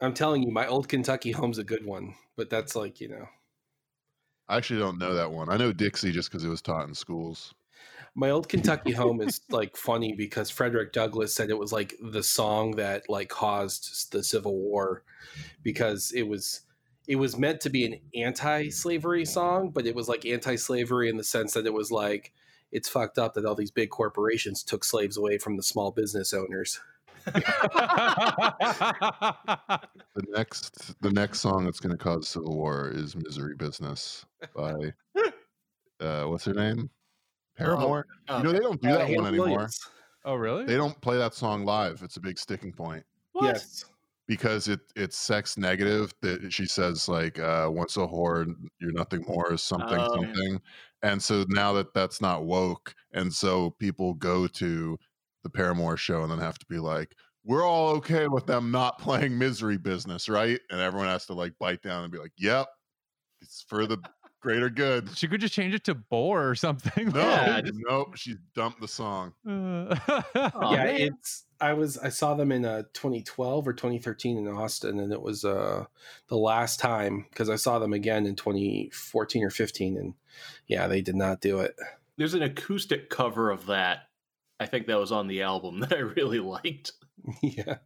I'm telling you, my old Kentucky home's a good one, but that's like you know, I actually don't know that one. I know Dixie just because it was taught in schools. my old Kentucky home is like funny because Frederick Douglass said it was like the song that like caused the Civil War because it was it was meant to be an anti-slavery song, but it was like anti-slavery in the sense that it was like it's fucked up that all these big corporations took slaves away from the small business owners. The next, the next song that's going to cause civil war is "Misery Business" by uh, what's her name? Paramore. Uh, you know they don't do Uh, that Hannah one anymore. Williams. oh, really? They don't play that song live. It's a big sticking point what? Yes. because it it's sex negative. That she says like uh, once a whore, you're nothing more, or something Oh, yeah. something. And so now that that's not woke, and so people go to the Paramore show and then have to be like, we're all okay with them not playing Misery Business, right? And everyone has to like bite down and be like, yep, it's for the greater good. She could just change it to bore or something. No, Yeah, just- nope, she dumped the song. Uh, Oh, yeah, man. it's. I was. I saw them in uh, 2012 or 2013 in Austin, and it was uh, the last time because I saw them again in 2014 or 15, and yeah, they did not do it. There's an acoustic cover of that. I think that was on the album that I really liked. yeah,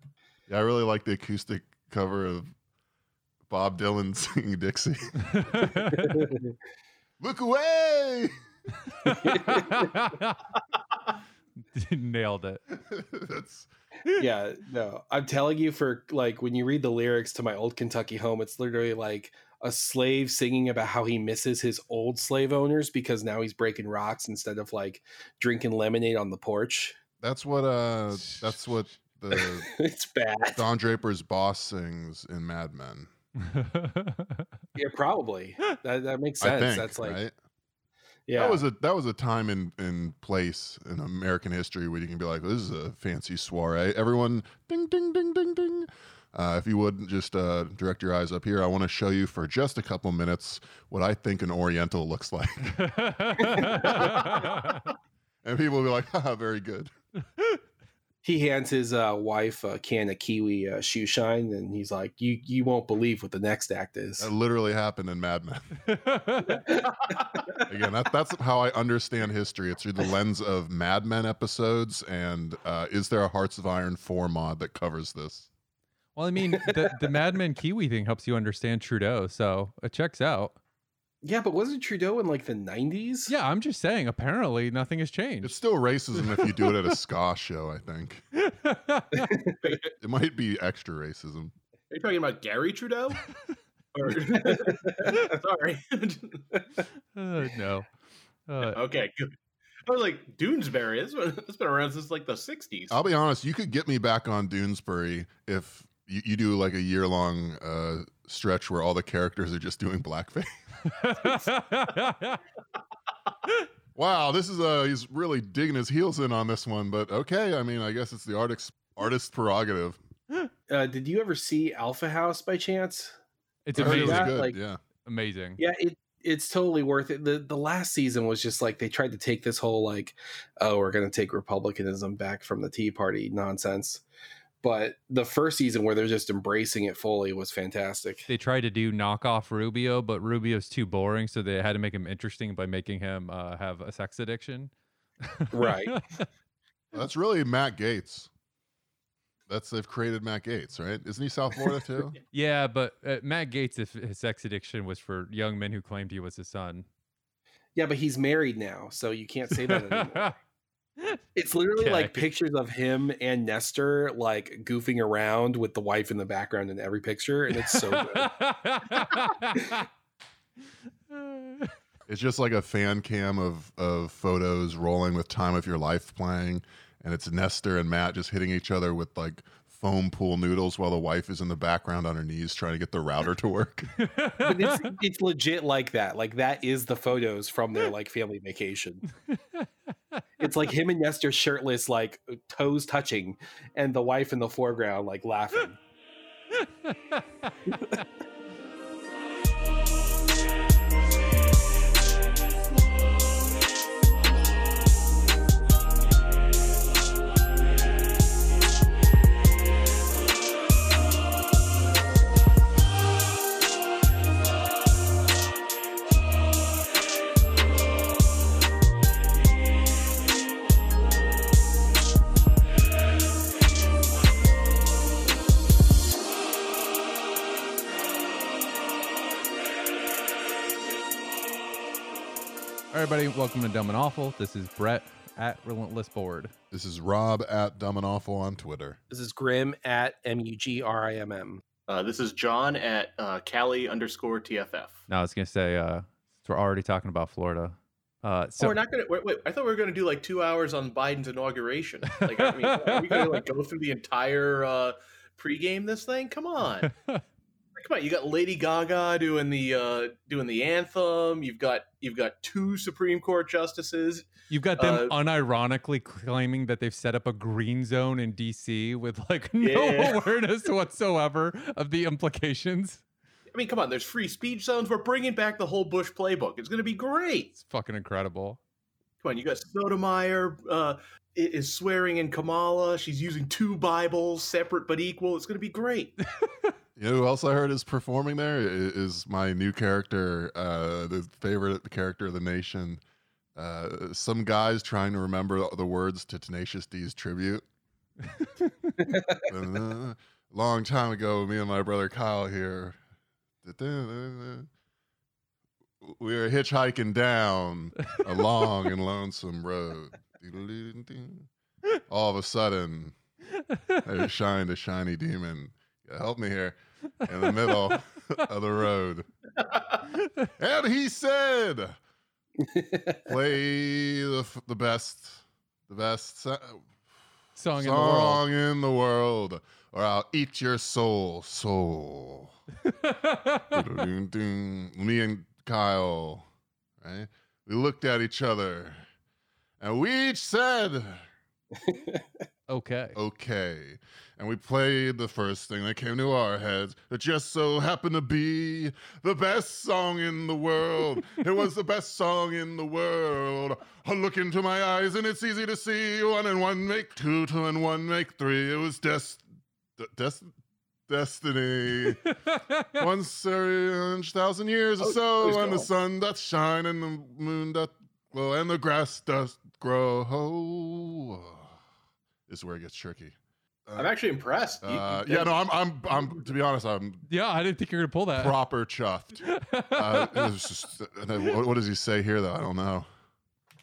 Yeah, I really like the acoustic cover of Bob Dylan singing Dixie. Look away! Nailed it. That's yeah. No, I'm telling you, for like when you read the lyrics to my old Kentucky home, it's literally like a slave singing about how he misses his old slave owners because now he's breaking rocks instead of like drinking lemonade on the porch. that's what uh that's what the it's bad. Don Draper's boss sings in Mad Men. Yeah, probably. That that makes sense. think, That's like right? yeah. That was a that was a time in in place in American history where you can be like, this is a fancy soiree. Everyone, ding ding ding ding ding. Uh, if you would just uh, direct your eyes up here, I want to show you for just a couple minutes what I think an Oriental looks like, and people will be like, "Haha, very good." he hands his uh, wife a can of kiwi uh, shoe shine, and he's like, "You you won't believe what the next act is." That literally happened in Mad Men. Again, that, that's how I understand history. It's through the lens of Mad Men episodes, and uh, is there a Hearts of Iron four mod that covers this? Well, I mean, the, the Mad Men Kiwi thing helps you understand Trudeau, so it checks out. Yeah, but wasn't Trudeau in like the nineties? Yeah, I'm just saying. Apparently, nothing has changed. It's still racism if you do it at a ska show. I think it might be extra racism. Are you talking about Garry Trudeau? or... Sorry. Uh, no. Uh, okay, good. I was like, Doonesbury. It's been, it's been around since like the 60s. I'll be honest. You could get me back on Doonesbury if you, you do like a year long uh, stretch where all the characters are just doing blackface. Wow, this is uh he's really digging his heels in on this one, but okay. I mean, I guess it's the artist's artist's prerogative. Uh, did you ever see Alpha House by chance? it's I it amazing. good. like- yeah. amazing. Yeah, it it's totally worth it. The the last season was just like they tried to take this whole like, oh, we're gonna take republicanism back from the Tea Party nonsense. But the first season where they're just embracing it fully was fantastic. They tried to do knockoff Rubio, but Rubio's too boring, so they had to make him interesting by making him uh, have a sex addiction. Right. That's really Matt Gaetz. That's they've created Matt Gaetz, right? Isn't he South Florida too? yeah, but uh, Matt Gaetz, if his sex addiction was for young men who claimed he was his son. Yeah, but he's married now, so you can't say that anymore. It's literally Okay. like pictures of him and Nestor like goofing around with the wife in the background in every picture, and it's so good. It's just like a fan cam of of photos rolling with "Time of Your Life" playing, and it's Nestor and Matt just hitting each other with like foam pool noodles while the wife is in the background on her knees trying to get the router to work. But it's it's legit like that. Like that is the photos from their like family vacation. It's like him and Nestor shirtless, like toes touching, and the wife in the foreground like laughing. everybody, welcome to Dumb and Awful. This is Brett at Relentless Board. This is Rob at Dumb and Awful on Twitter. This is Grim at M U G R I M M. Uh, this is John at uh, Cali underscore TFF. Now I was gonna say, uh, we're already talking about Florida. Uh, So so we're not gonna wait, wait. I thought we were gonna do like two hours on Biden's inauguration. Like, I mean, are we gonna like go through the entire uh, pregame this thing? Come on, come on. You got Lady Gaga doing the uh, doing the anthem. You've got you've got two Supreme Court justices. you've got them uh, unironically claiming that they've set up a green zone in DC with like no Yeah. awareness whatsoever of the implications. I mean, come on. There's free speech zones. We're bringing back the whole Bush playbook. It's gonna be great. It's fucking incredible. Come on, you got Sotomayor uh, is swearing in Kamala. She's using two Bibles, separate but equal. It's going to be great. You know who else I heard is performing there is my new character, uh, the favorite character of the nation. Uh, some guys trying to remember the words to Tenacious D's tribute. Long time ago, me and my brother Kyle here. We were hitchhiking down a long and lonesome road. All of a sudden, there shined a shiny demon. Help me here. In the middle of the road. And he said, play the, f- the best, the best so- Song in the world. in the world, or I'll eat your soul, soul. Me and Kyle, right? We looked at each other, and we each said, okay. "Okay." And we played the first thing that came to our heads. It just so happened to be the best song in the world. it was the best song in the world. I look into my eyes, and it's easy to see. One and one make two, two and one make three. It was des- des- destiny. Once every inch thousand years or Oh, so, please and the sun doth shine, and the moon doth glow, and the grass doth grow. This is where it gets tricky. I'm actually impressed. You- you Uh, yeah, no, I'm, I'm, I'm. To be honest, I'm yeah, I didn't think you were gonna pull that. proper chuffed. Uh, it was just, and then what, what does he say here, though? I don't know.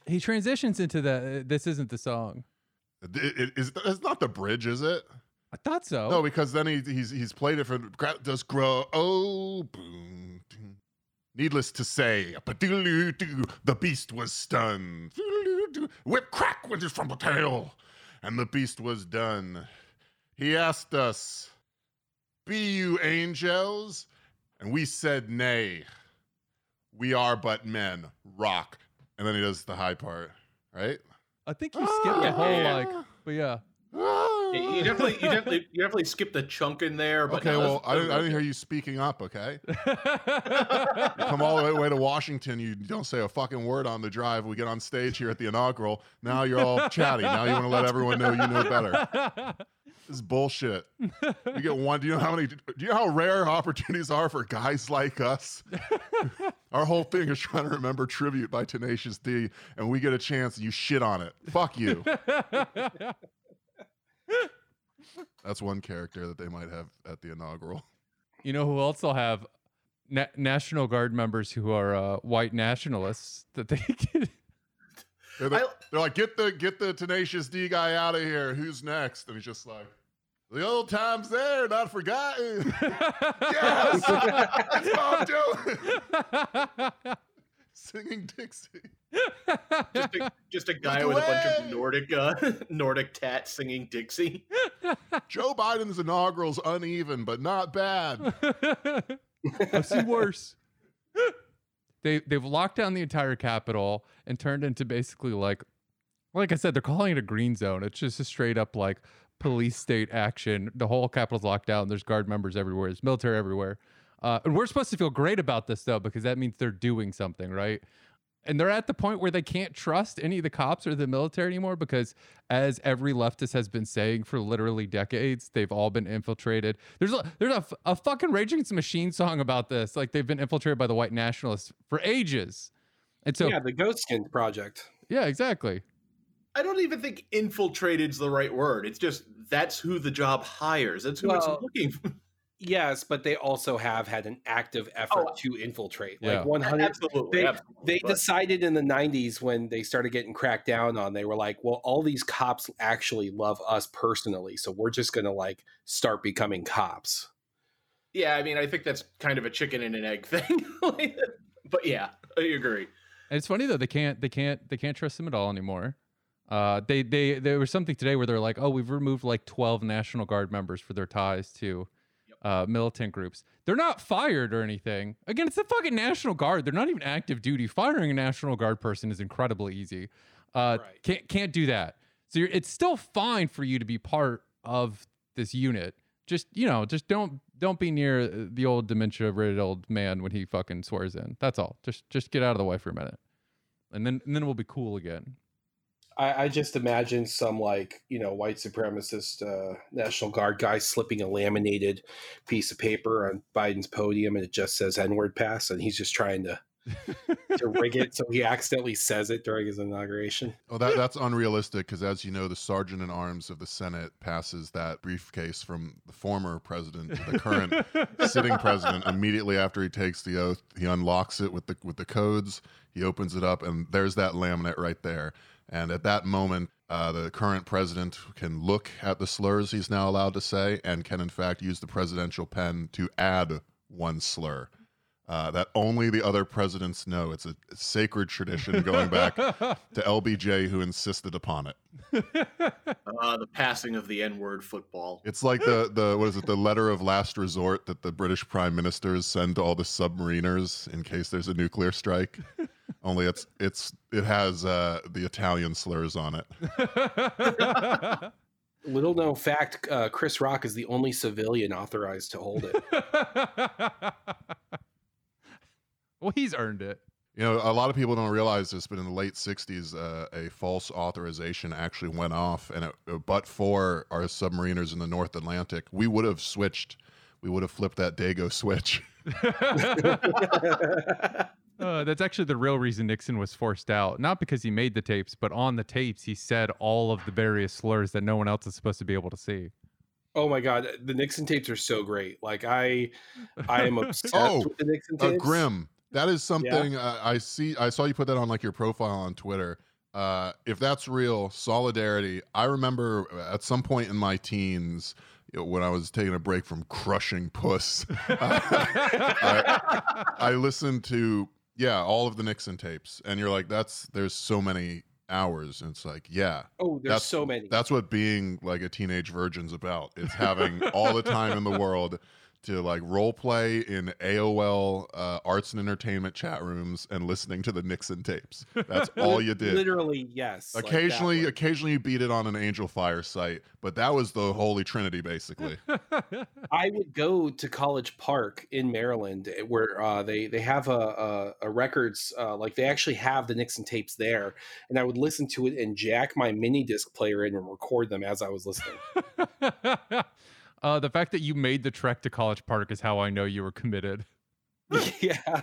he transitions into the. This isn't the song. It, it, is it's not the bridge, is it? I thought so. No, because then he, he's he's played it for does grow. Oh, boom. doo. Needless to say, the beast was stunned. Whip crack went it from the tail, and the beast was done. He asked us, "Be you angels?" And we said, "Nay. We are but men." Rock, and then he does the high part, right? I think you skipped the whole ah. like. But yeah. You, you definitely, you definitely, you definitely skipped a chunk in there. But Okay, no, well, I didn't, I didn't hear you speaking up. Okay. You come all the way, way to Washington. You don't say a fucking word on the drive. We get on stage here at the inaugural. Now you're all chatty. Now you want to let everyone know you know better. This is bullshit. You get one. Do you know how many? Do you know how rare opportunities are for guys like us? Our whole thing is trying to remember tribute by Tenacious D, and we get a chance. You shit on it. Fuck you. That's one character that they might have at the inaugural. you know who else will have Na- National Guard members who are uh, white nationalists that they can. They're, the- I- they're like, get the get the tenacious D guy out of here. Who's next? And he's just like, the old times there, not forgotten. yes, that's Bob Dylan singing Dixie. Just a, just a guy Look with a bunch of Nordic uh, Nordic tat singing Dixie. Joe Biden's inaugural's uneven, but not bad. I've seen worse. They they've locked down the entire capital and turned into basically like like I said, they're calling it a green zone. It's just a straight up like police state action. The whole capital's locked down. There's guard members everywhere. There's military everywhere. Uh, and we're supposed to feel great about this though, because that means they're doing something, right? And they're at the point where they can't trust any of the cops or the military anymore because, as every leftist has been saying for literally decades, they've all been infiltrated. There's a there's a, f- a fucking raging Machine song about this. Like they've been infiltrated by the white nationalists for ages. And so, yeah, yeah, the Ghost Skin Project. Yeah exactly. I don't even think infiltrated's the right word. It's just that's who the job hires. That's who it's Well- looking for. Yes, but they also have had an active effort Oh. to infiltrate. Yeah. Like 100 Absolutely. They- absolutely, they but- decided in the 90s when they started getting cracked down on they were like well all these cops actually love us personally so we're just going to like start becoming cops yeah, I mean, I think that's kind of a chicken and an egg thing. but yeah, I agree. And it's funny though they can't they can't they can't trust him at all anymore. Uh, they they there was something today where they're like, oh, we've removed like twelve National Guard members for their ties to Yep. Uh, militant groups. They're not fired or anything. Again, it's the fucking National Guard. They're not even active duty. Firing a National Guard person is incredibly easy. Uh, Right. Can't can't do that. So you're, it's still fine for you to be part of this unit. Just you know, just don't don't be near the old dementia riddled man when he fucking swears in. That's all. Just just get out of the way for a minute, and then and then we'll be cool again. I, I just imagine some like you know white supremacist uh, national guard guy slipping a laminated piece of paper on biden's podium and it just says n-word pass and he's just trying to to rig it so he accidentally says it during his inauguration Oh, that that's unrealistic because, as you know, the sergeant in arms of the Senate passes that briefcase from the former president to the current sitting president immediately after he takes the oath. He unlocks it with the with the codes. He opens it up, and there's that laminate right there. And at that moment, uh, the current president can look at the slurs he's now allowed to say, and can in fact use the presidential pen to add one slur. Uh, that only the other presidents know. It's a sacred tradition going back to LBJ, who insisted upon it. Uh, the passing of the N word football. It's like the the what is it? The letter of last resort that the British prime ministers send to all the submariners in case there's a nuclear strike. Only it's it's it has uh, the Italian slurs on it. little known fact uh, chris rock is the only civilian authorized to hold it well, he's earned it. You know, a lot of people don't realize this, but in the late '60s, uh, a false authorization actually went off, and it, uh, but for our submariners in the North Atlantic, we would have switched. We would have flipped that Dago switch. Uh, that's actually the real reason Nixon was forced out. Not because he made the tapes, but on the tapes, he said all of the various slurs that no one else is supposed to be able to see. oh my god the nixon tapes are so great like i i am obsessed Oh, with the nixon Uh, tapes Grim, that is something uh, I see. I saw you put that on like your profile on Twitter. Uh, if that's real, solidarity. I remember at some point in my teens you know, when I was taking a break from crushing puss, I, I listened to yeah all of the Nixon tapes, and you're like, that's there's so many hours, and it's like yeah, oh there's That's- so many that's what being like a teenage virgin's about. It's having all the time in the world to like role play in AOL uh, arts and entertainment chat rooms and listening to the Nixon tapes. That's all you did. literally yes occasionally, one. occasionally you beat it on an Angelfire site, but that was the holy trinity basically. I would go to College Park in Maryland, eh, where uh, they they have a a, a records uh, like they actually have the Nixon tapes there, and I would listen to it and jack my mini disc player in and record them as I was listening. uh, the fact that you made the trek to College Park is how I know you were committed. yeah.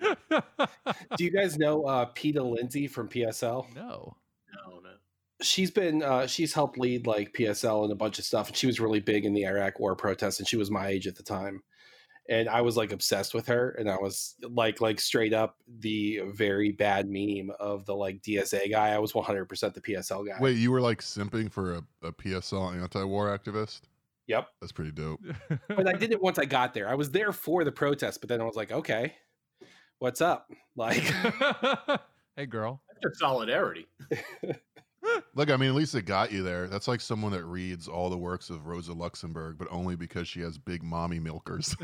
Do you guys know uh, Peta Lindsay from PSL? no. No, no. She's been uh, she's helped lead like PSL and a bunch of stuff, and she was really big in the Iraq War protests, and she was my age at the time. And I was like obsessed with her, and I was like like straight up the very bad meme of the like DSA guy. I was 100% the PSL guy. Wait, you were like simping for a, a PSL anti-war activist? Yep. That's pretty dope. But I did it once I got there. I was there for the protest, but then I was like, okay, what's up? Like, hey, girl. That's solidarity. Look, I mean, at least it got you there. That's like someone that reads all the works of Rosa Luxemburg, but only because she has big mommy milkers.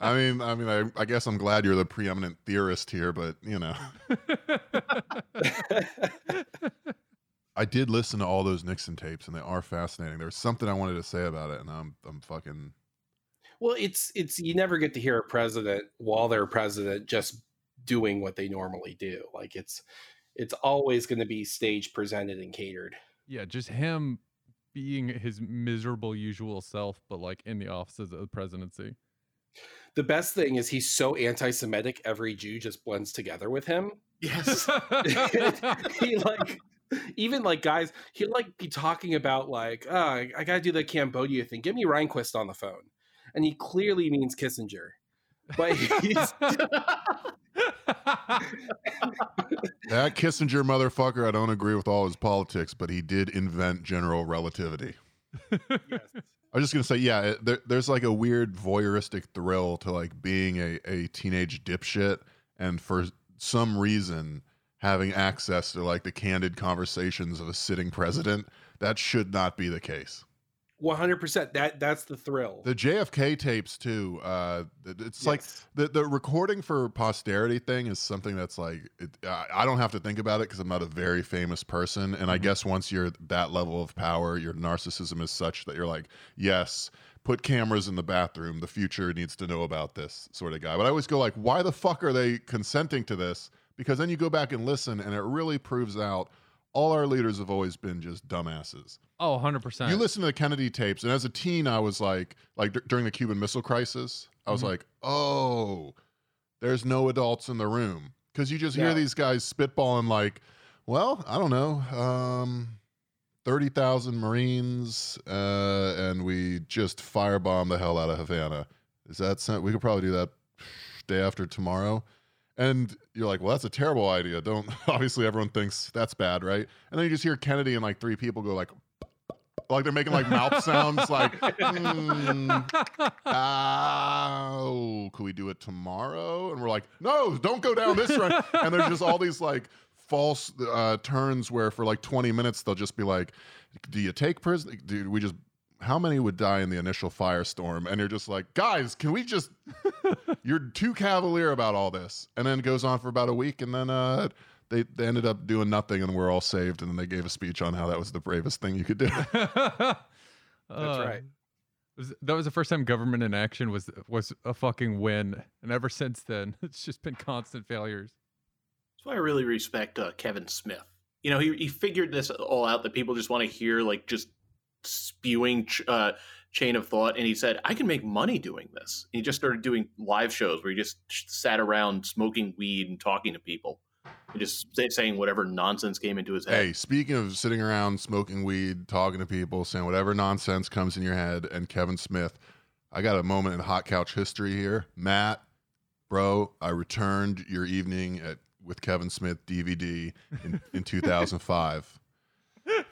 I mean, I mean, I, I guess I'm glad you're the preeminent theorist here, but you know, I did listen to all those Nixon tapes, and they are fascinating. There was something I wanted to say about it, and I'm, I'm fucking. well, it's it's you never get to hear a president while they're president just doing what they normally do. Like it's it's always going to be stage presented and catered. yeah, just him being his miserable usual self, but like in the offices of the presidency. The best thing is he's so anti-Semitic, every Jew just blends together with him. Yes. he like Even like guys, he'll like be talking about like, oh, I, I gotta do the Cambodia thing. Get me Rehnquist on the phone, and he clearly means Kissinger. But he's That Kissinger motherfucker, I don't agree with all his politics, but he did invent general relativity. yes. I was just gonna say, yeah, there, there's like a weird voyeuristic thrill to like being a, a teenage dipshit, and for some reason having access to like the candid conversations of a sitting president. That should not be the case. One hundred percent. That that's the thrill. The JFK tapes too. Uh, it- it's like the the recording for posterity thing is something that's like it, I I don't have to think about it because I'm not a very famous person, and I Mhm. guess once you're that level of power, your narcissism is such that you're like, yes, put cameras in the bathroom. The future needs to know about this sort of guy. But I always go like, why the fuck are they consenting to this? Because then you go back and listen, and it really proves out all our leaders have always been just dumbasses. Oh, 100%. You listen to the Kennedy tapes, and as a teen, I was like, like d- during the Cuban Missile Crisis, I was Mhm. like, oh, there's no adults in the room because you just hear Yeah. these guys spitballing like, well, I don't know, um, thirty thousand Marines, uh, and we just firebomb the hell out of Havana. Is that we could probably do that day after tomorrow? And you're like, well, that's a terrible idea. Don't obviously everyone thinks that's bad, right? And then you just hear Kennedy and like three people go like, like they're making like mouth sounds, like, mm, oh, could we do it tomorrow? And we're like, no, don't go down this road. And there's just all these like false uh, turns where for like 20 minutes they'll just be like, do you take prison? do we just. How many would die in the initial firestorm? And you're just like, guys, can we just? you're too cavalier about all this. And then it goes on for about a week, and then uh, they, they ended up doing nothing, and we're all saved. And then they gave a speech on how that was the bravest thing you could do. That's right. that was the first time government in action was was a fucking win, and ever since then, it's just been constant failures. That's why I really respect uh, Kevin Smith. You know, he he figured this all out that people just want to hear like just spewing ch- uh, chain of thought, and he said, "I can make money doing this." And he just started doing live shows where he just sat around smoking weed and talking to people, and just saying whatever nonsense came into his head. Hey, speaking of sitting around smoking weed, talking to people, saying whatever nonsense comes in your head, and Kevin Smith, I got a moment in hot couch history here. Matt, bro, I returned your evening at with Kevin Smith DVD in, in 2005.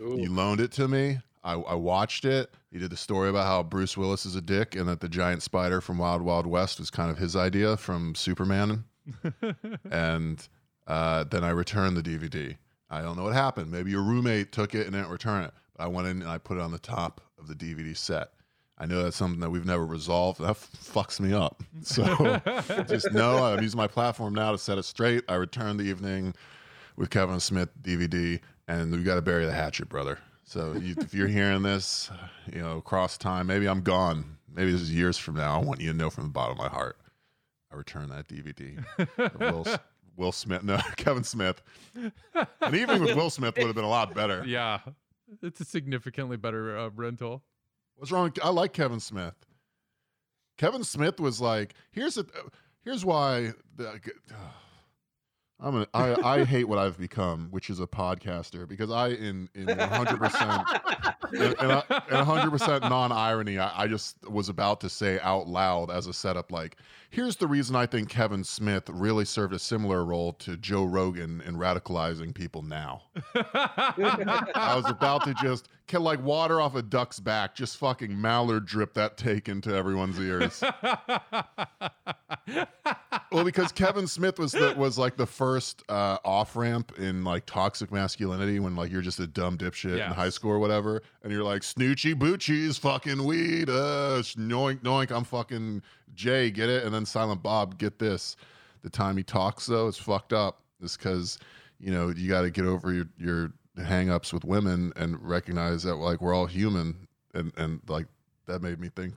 Ooh. You loaned it to me. I, I watched it. He did the story about how Bruce Willis is a dick and that the giant spider from Wild Wild West was kind of his idea from Superman. and uh, then I returned the DVD. I don't know what happened. Maybe your roommate took it and didn't return it. But I went in and I put it on the top of the DVD set. I know that's something that we've never resolved. That f- fucks me up. So just know I'm using my platform now to set it straight. I returned the evening with Kevin Smith DVD, and we got to bury the hatchet, brother. So you, if you're hearing this, you know, across time, maybe I'm gone. Maybe this is years from now. I want you to know from the bottom of my heart, I return that DVD. Will, Will Smith, no, Kevin Smith. And even with Will Smith would have been a lot better. yeah, it's a significantly better uh, rental. What's wrong? I like Kevin Smith. Kevin Smith was like, here's a, here's why. The, I'm a, I, I hate what I've become, which is a podcaster, because I in in 100 percent and and 100 percent non irony, I, I just was about to say out loud as a setup, like, here's the reason I think Kevin Smith really served a similar role to Joe Rogan in radicalizing people now. I was about to just like water off a duck's back, just fucking mallard drip that take into everyone's ears. well, because Kevin Smith was the, was like the first uh, off ramp in like toxic masculinity when like you're just a dumb dipshit in high school or whatever, and you're like snoochie boochies, fucking weed, uh, noink noink, I'm fucking Jay, get it, and then Silent Bob, get this. The time he talks though, it's fucked up. It's because you know you got to get over your your hang-ups with women and recognize that like we're all human, and and like that made me think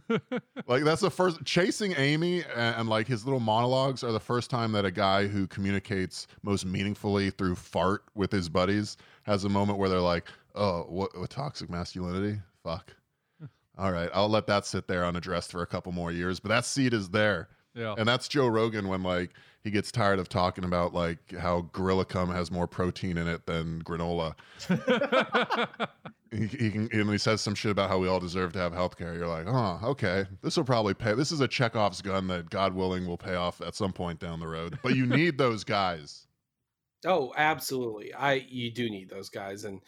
like that's the first chasing Amy and, and, like his little monologues are the first time that a guy who communicates most meaningfully through fart with his buddies has a moment where they're like, "Oh, what, what toxic masculinity? Fuck." All right, I'll let that sit there unaddressed for a couple more years, but that seed is there. Yeah. And that's Joe Rogan when like he gets tired of talking about like how Gorilla Cum has more protein in it than granola. He, can and he says some shit about how we all deserve to have health care. You're like, oh, okay. This will probably pay. This is a Chekhov's gun that God willing will pay off at some point down the road. But you need those guys. Oh, absolutely. I you do need those guys, and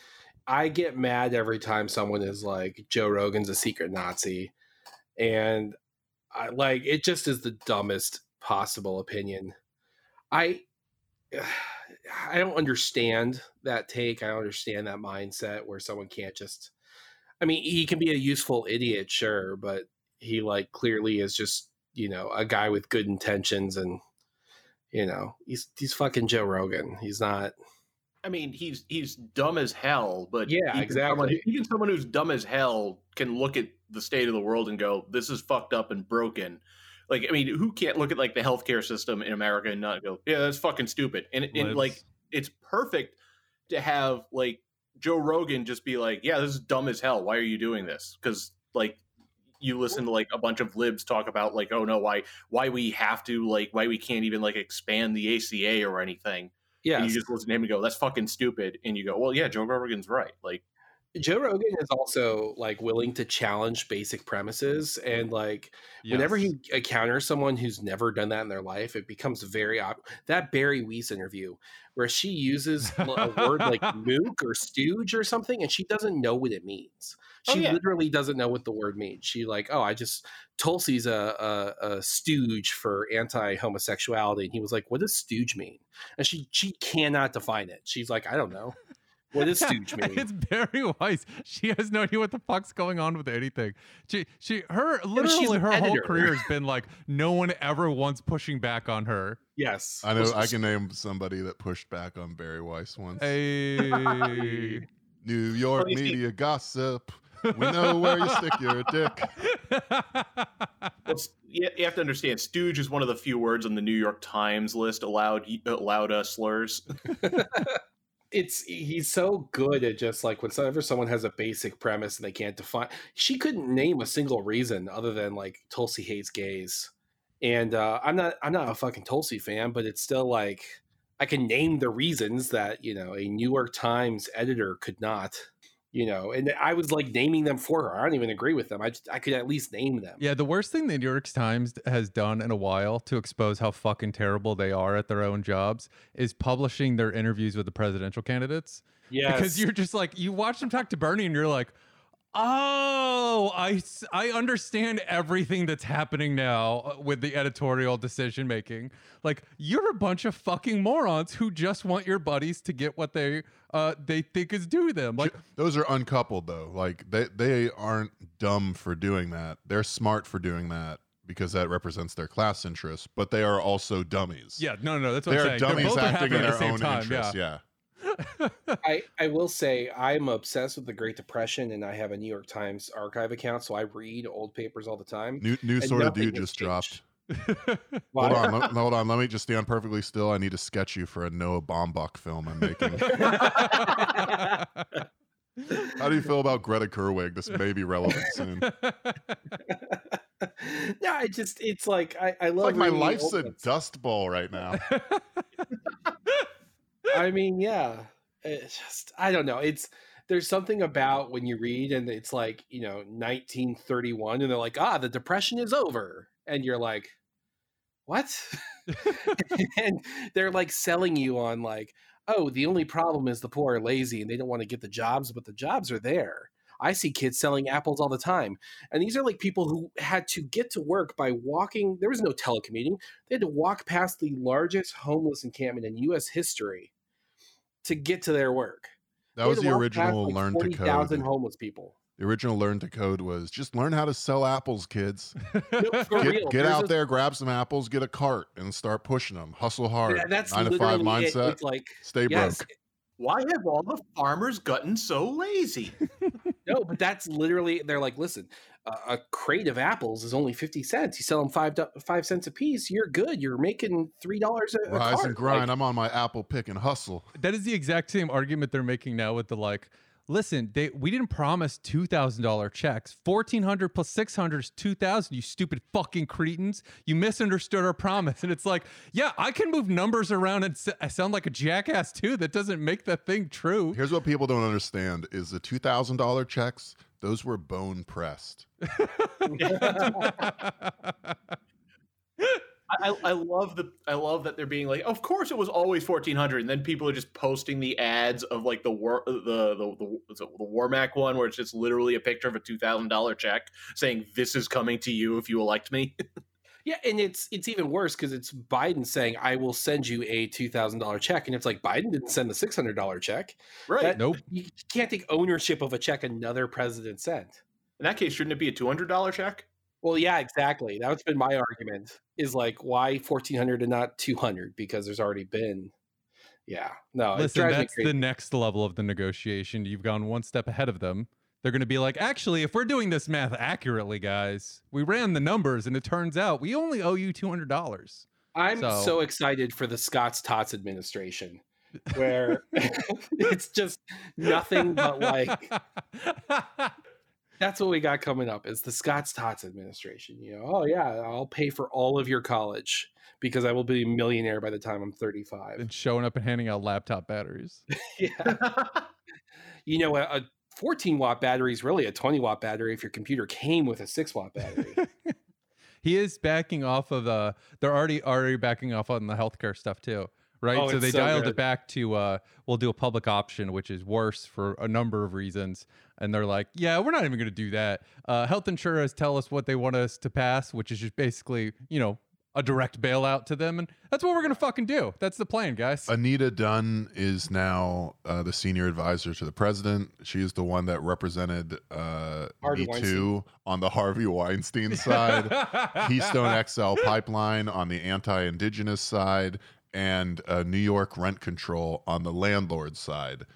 I get mad every time someone is like Joe Rogan's a secret Nazi, and I like it. Just is the dumbest possible opinion. I I don't understand that take. I don't understand that mindset where someone can't just. I mean, he can be a useful idiot, sure, but he like clearly is just you know a guy with good intentions and you know he's he's fucking Joe Rogan. He's not. I mean, he's he's dumb as hell, but Yeah, exactly. Someone, even someone who's dumb as hell can look at the state of the world and go, "This is fucked up and broken." Like, I mean, who can't look at like the healthcare system in America and not go, "Yeah, that's fucking stupid"? And, and like, it's perfect to have like Joe Rogan just be like, "Yeah, this is dumb as hell. Why are you doing this?" Because like you listen to like a bunch of libs talk about like, "Oh no, why why we have to like why we can't even like expand the ACA or anything." Yeah, you just listen to him and go, "That's fucking stupid," and you go, "Well, yeah, Joe Rogan's right." Like, Joe Rogan is also like willing to challenge basic premises and like whenever he encounters someone who's never done that in their life, it becomes very ob- that Bari Weiss interview where she uses a word like mook or stooge or something and she doesn't know what it means. Oh, She yeah. literally doesn't know what the word means. She like, oh, I just Tulsi's a, a, a stooge for anti-homosexuality, and he was like, "What does stooge mean?" And she she cannot define it. She's like, "I don't know." What does stooge mean? it's Bari Weiss. She has no idea what the fuck's going on with anything. She, she, her, literally, an her whole career has been like no one ever once pushing back on her. yes, I know I can name somebody that pushed back on Bari Weiss once. Hey. New York Well, see- media gossip. We know where you stick your dick. well, s- you you have to understand, stooge is one of the few words on the New York Times list allowed allowed uh, slurs. It's he's so good at just like whenever someone has a basic premise and they can't define she couldn't name a single reason other than like tulsi hates gays. And uh i'm not i'm not a fucking tulsi fan but it's still like i can name the reasons that you know a new york times editor could not you know and i was like naming them for her i don't even agree with them i just i could at least name them Yeah, the worst thing the New York Times has done in a while to expose how fucking terrible they are at their own jobs is publishing their interviews with the presidential candidates. yes Because you're just like, you watch them talk to Bernie and you're like, oh, I, I understand everything that's happening now uh, with the editorial decision making. Like, you're a bunch of fucking morons who just want your buddies to get what they uh, they think is due them. Like, Those are uncoupled though. Like they they aren't dumb for doing that. They're smart for doing that because that represents their class interests. But they are also dummies. yeah, no, no, that's what they I'm saying. dummies They're both acting in their the own time. interests. Yeah. Yeah. I, I will say I'm obsessed with the Great Depression, and I have a New York Times archive account, so I read old papers all the time. New new sort of dude just changed. dropped. Hold on, let, hold on. Let me just stand perfectly still. I need to sketch you for a Noah Baumbach film I'm making. How do you feel about Greta Gerwig? This may be relevant soon. no, I just it's like I, I love Like my life's a dust bowl right now. I mean, yeah, it's just I don't know. It's there's something about when you read and it's like you know 1931, and they're like, ah, the depression is over, and you're like, what? and they're like selling you on like, oh, the only problem is the poor are lazy and they don't want to get the jobs, but the jobs are there. I see kids selling apples all the time. And these are like people who had to get to work by walking. There was no telecommuting. They had to walk past the largest homeless encampment in US history to get to their work. That They was had the original like, learn to code. Thousand homeless people. The original learn to code was just learn how to sell apples, kids. No, Get, get out a- there, grab some apples, get a cart, and start pushing them. Hustle hard. Yeah, That's Nine to five literally it. mindset. It's like Stay yes, broke. Why have all the farmers gotten so lazy? no, but that's literally they're like, listen, uh, a crate of apples is only fifty cents. You sell them five do- five cents a piece. You're good. You're making three dollars a, a Rise cart. and grind. Like, I'm on my apple pick and hustle. that is the exact same argument they're making now with the like listen, they we didn't promise two thousand dollar checks. Fourteen hundred plus six hundred is two thousand. You stupid fucking cretins! You misunderstood our promise." And it's like, yeah, I can move numbers around and s- I sound like a jackass too. That doesn't make that thing true. Here's what people don't understand: is the two thousand dollar checks. Those were bone pressed. I, I love the I love that they're being like, of course it was always fourteen hundred, and then people are just posting the ads of like the war the the the, the, the Warnock one where it's just literally a picture of a two thousand dollar check saying this is coming to you if you elect me. Yeah, and it's it's even worse because it's Biden saying, "I will send you a two thousand dollar check," and it's like Biden didn't send the six hundred dollar check. right. That- nope. You can't take ownership of a check another president sent. In that case, shouldn't it be a two hundred dollar check? Well, yeah, exactly. That's been my argument. Is like why fourteen hundred and not two hundred because there's already been. Yeah, no. Listen, that's the next level of the negotiation. You've gone one step ahead of them. They're going to be like, actually, if we're doing this math accurately, guys, we ran the numbers and it turns out we only owe you $200. I'm So- so... excited for the Scott's Tots administration, where it's just nothing but like that's what we got coming up is the Scott's Tots administration. You know, oh yeah, I'll pay for all of your college because I will be a millionaire by the time I'm 35. and showing up and handing out laptop batteries. yeah, you know, a, a 14 watt battery is really a 20 watt battery if your computer came with a six watt battery. he is backing off of the, they're already already backing off on the healthcare stuff too. Right. Oh, so they so dialed good. it back to, uh, we'll do a public option, which is worse for a number of reasons. And they're like, yeah, we're not even going to do that. Uh, health insurers tell us what they want us to pass, which is just basically, you know, a direct bailout to them. And that's what we're going to fucking do. That's the plan, guys. Anita Dunn is now uh, the senior advisor to the president. She is the one that represented uh, Harvey Me Too on the Harvey Weinstein side, Keystone XL pipeline on the anti-indigenous side, and uh, New York rent control on the landlord side.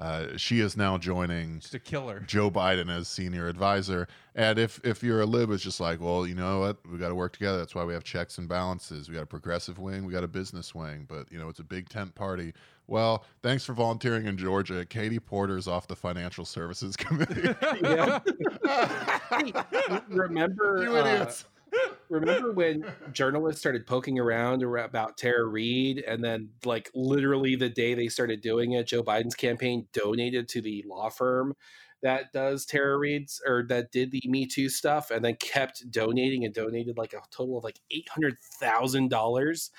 Uh, she is now joining Just a killer. Joe Biden as senior advisor. And if if you're a lib, it's just like, well, you know what, we got to work together. That's why we have checks and balances. We got a progressive wing, we got a business wing, but you know it's a big tent party. Well, thanks for volunteering in Georgia. Katie Porter's off the Financial Services Committee. Remember you uh, idiots. Remember when journalists started poking around about Tara Reade, and then like literally the day they started doing it, Joe Biden's campaign donated to the law firm that does Tara Reade's or that did the Me Too stuff, and then kept donating and donated like a total of like eight hundred thousand dollars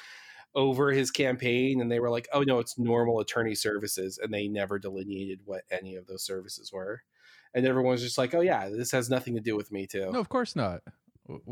over his campaign and they were like oh no it's normal attorney services and they never delineated what any of those services were and everyone's just like oh yeah this has nothing to do with me too No, of course not.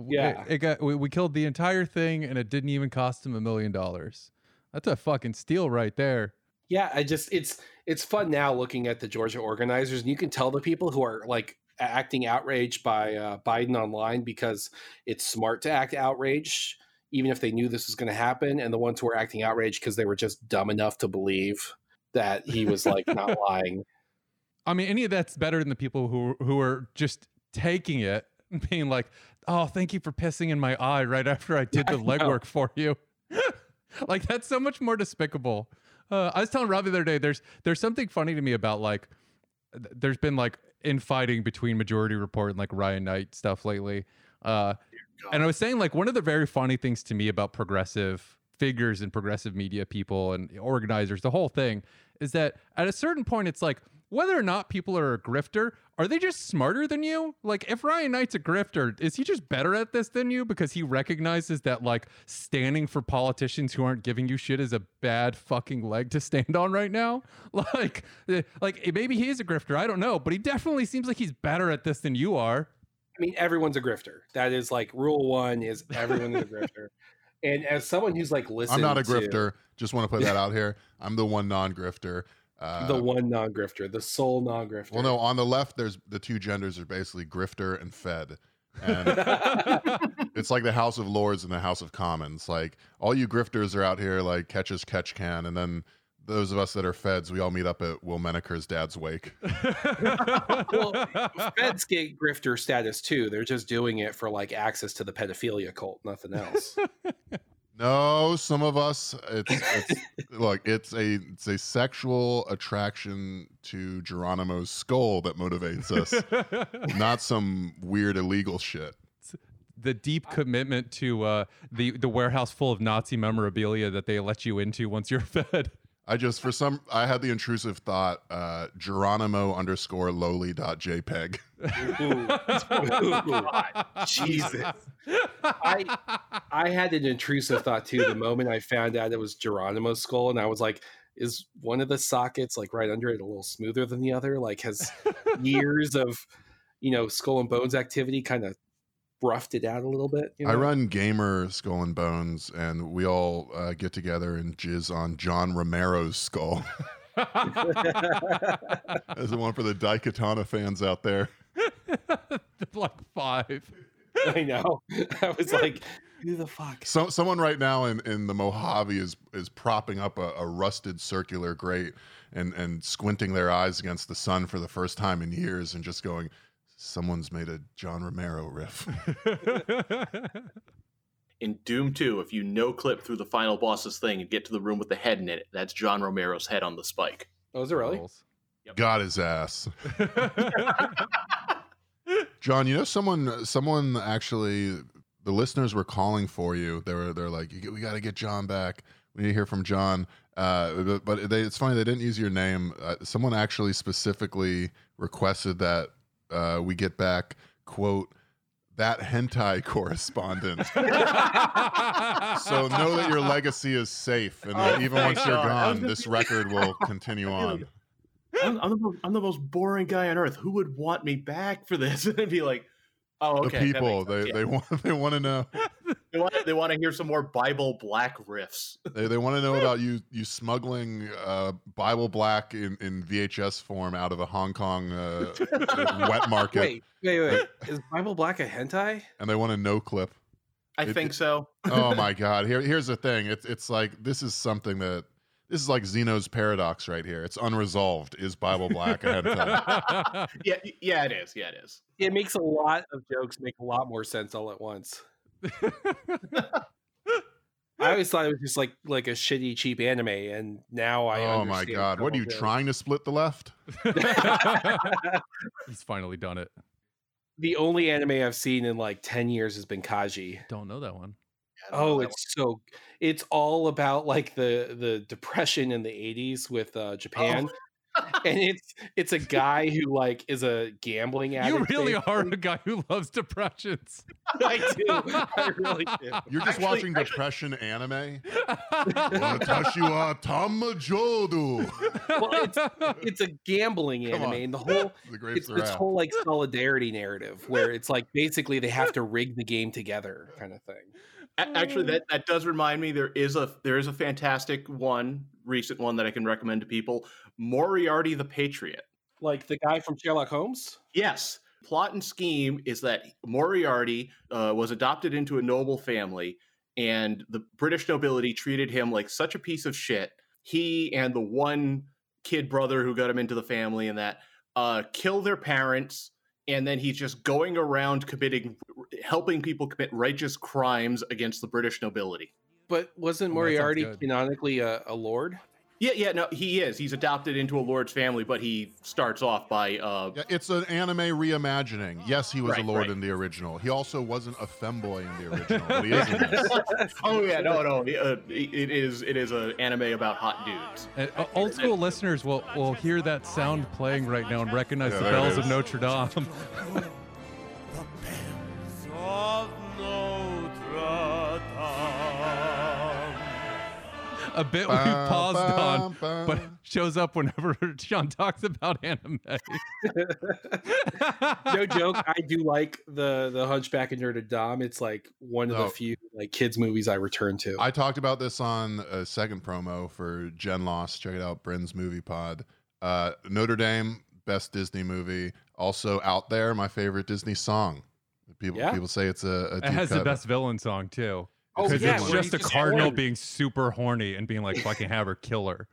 Yeah. it, it got we, we killed the entire thing, and it didn't even cost him a million dollars. That's a fucking steal right there. yeah i just it's it's fun now looking at the georgia organizers and you can tell the people who are like acting outraged by uh, biden online because it's smart to act outraged even if they knew this was going to happen and the ones who are acting outraged because they were just dumb enough to believe that he was like not lying I mean, any of that's better than the people who who are just taking it and being like, "Oh, thank you for pissing in my eye right after I did the legwork for you." like that's so much more despicable. Uh, I was telling Robbie the other day, there's there's something funny to me about like, th- there's been like infighting between Majority Report and like Ryan Knight stuff lately. Uh, and I was saying like one of the very funny things to me about progressive figures and progressive media people and organizers, the whole thing is that at a certain point, it's like whether or not people are a grifter, are they just smarter than you? Like if Ryan Knight's a grifter, is he just better at this than you because he recognizes that like standing for politicians who aren't giving you shit is a bad fucking leg to stand on right now? Like, eh, like maybe he is a grifter. I don't know, but he definitely seems like he's better at this than you are. I mean, everyone's a grifter. That is like rule one: is everyone is a grifter. And as someone who's like listened, I'm not a to grifter. Just want to put that out here. I'm the one non-grifter. Uh, the one non-grifter, the sole non-grifter. well, no, on the left, there's the two genders are basically grifter and fed. And it's like the House of Lords and the House of Commons. Like all you grifters are out here like catch as catch can, and then those of us that are feds, we all meet up at Will Menaker's dad's wake. well, feds get grifter status too. They're just doing it for like access to the pedophilia cult, nothing else. No, some of us it's, it's look, it's a it's a sexual attraction to Geronimo's skull that motivates us, not some weird illegal shit. the deep commitment to uh, the the warehouse full of Nazi memorabilia that they let you into once you're fed. I just for some I had the intrusive thought uh Geronimo underscore lowly dot JPEG. Jesus. I I had an intrusive thought too the moment I found out it was Geronimo's skull, and I was like, is one of the sockets like right under it a little smoother than the other? Like has years of you know skull and bones activity kind of roughed it out a little bit? You know? I run Gamer Skull and Bones, and we all uh, get together and jizz on John Romero's skull. As the one for the Daikatana fans out there. like five. I know. I was like, who the fuck? So, someone right now in, in the Mojave is is propping up a, a rusted circular grate and and squinting their eyes against the sun for the first time in years and just going, someone's made a John Romero riff. In Doom 2, if you no clip through the final boss's thing and get to the room with the head in it, that's John Romero's head on the spike. Oh, is it really? Got his ass. John, you know someone someone actually the listeners were calling for you. They were they're like, we got to get John back. We need to hear from John. Uh, but they, it's funny they didn't use your name. Uh, someone actually specifically requested that uh, we get back quote that hentai correspondent. so know that your legacy is safe, and that Oh, even once you're God. Gone, this record will continue on. I'm, I'm, the most, I'm the most boring guy on earth. Who would want me back for this? And I'd be like, oh, okay. the people they yeah. they want they want to know they want they want to hear some more Bible black riffs. they, they want to know about you you smuggling uh, Bible Black in, in VHS form out of a Hong Kong uh, wet market, Wait, wait, wait. Is Bible Black a hentai? and they want a no clip. I It- think so. Oh my God! Here here's the thing. It's it's like this is something that this is like Zeno's paradox right here. It's unresolved. Is Bible Black a hentai? Yeah, yeah, it is. Yeah, it is. It makes a lot of jokes make a lot more sense all at once. I always thought it was just like like a shitty cheap anime, and now I. oh my God! What are you how it trying to split the left? He's finally done it. The only anime I've seen in like ten years has been Kaiji. Don't know that one. I know Oh, it's so it's all about like the the depression in the 80s with uh Japan. one. And it's it's a guy who like is a gambling addict. You really are a guy who loves depressions. I do. I really do. You're just Actually- watching actually- depression anime. Watashi tamajodu. Well, it's it's a gambling Come anime on. and the whole The grapes it's this whole like solidarity narrative where it's like basically they have to rig the game together kind of thing. Actually, that, that does remind me. There is a there is a fantastic one, recent one that I can recommend to people. Moriarty the Patriot. Like the guy from Sherlock Holmes? Yes. Plot and scheme is that Moriarty uh, was adopted into a noble family, and the British nobility treated him like such a piece of shit. He and the one kid brother who got him into the family and that uh, kill their parents, and then he's just going around committing, helping people commit righteous crimes against the British nobility. But wasn't Oh, that sounds Moriarty good. canonically a, a lord? Yeah, yeah, no, he is. He's adopted into a lord's family, but he starts off by uh, Yeah, it's an anime reimagining. Yes, he was Right, a lord right. in the original. He also wasn't a femboy in the original, but he is in this. oh yeah, no, no, uh, it is it is an anime about hot dudes. And, uh, old school listeners will will hear that sound playing right now and recognize Yeah, the bells of. Notre Dame. A bit we've Bum, paused on, bum, but bum. shows up whenever Sean talks about anime. no joke. I do like the the Hunchback of Notre Dame. It's like one of No. the few like kids movies I return to. I talked about this on a second promo for Gen Lost. Check it out, Bryn's Movie Pod. Uh, Notre Dame, best Disney movie. Also out there, my favorite Disney song. People Yeah? people say it's a, a It deep has the best villain song too. Oh, Because yeah, it's just a cardinal being super horny and being like fucking have her kill her.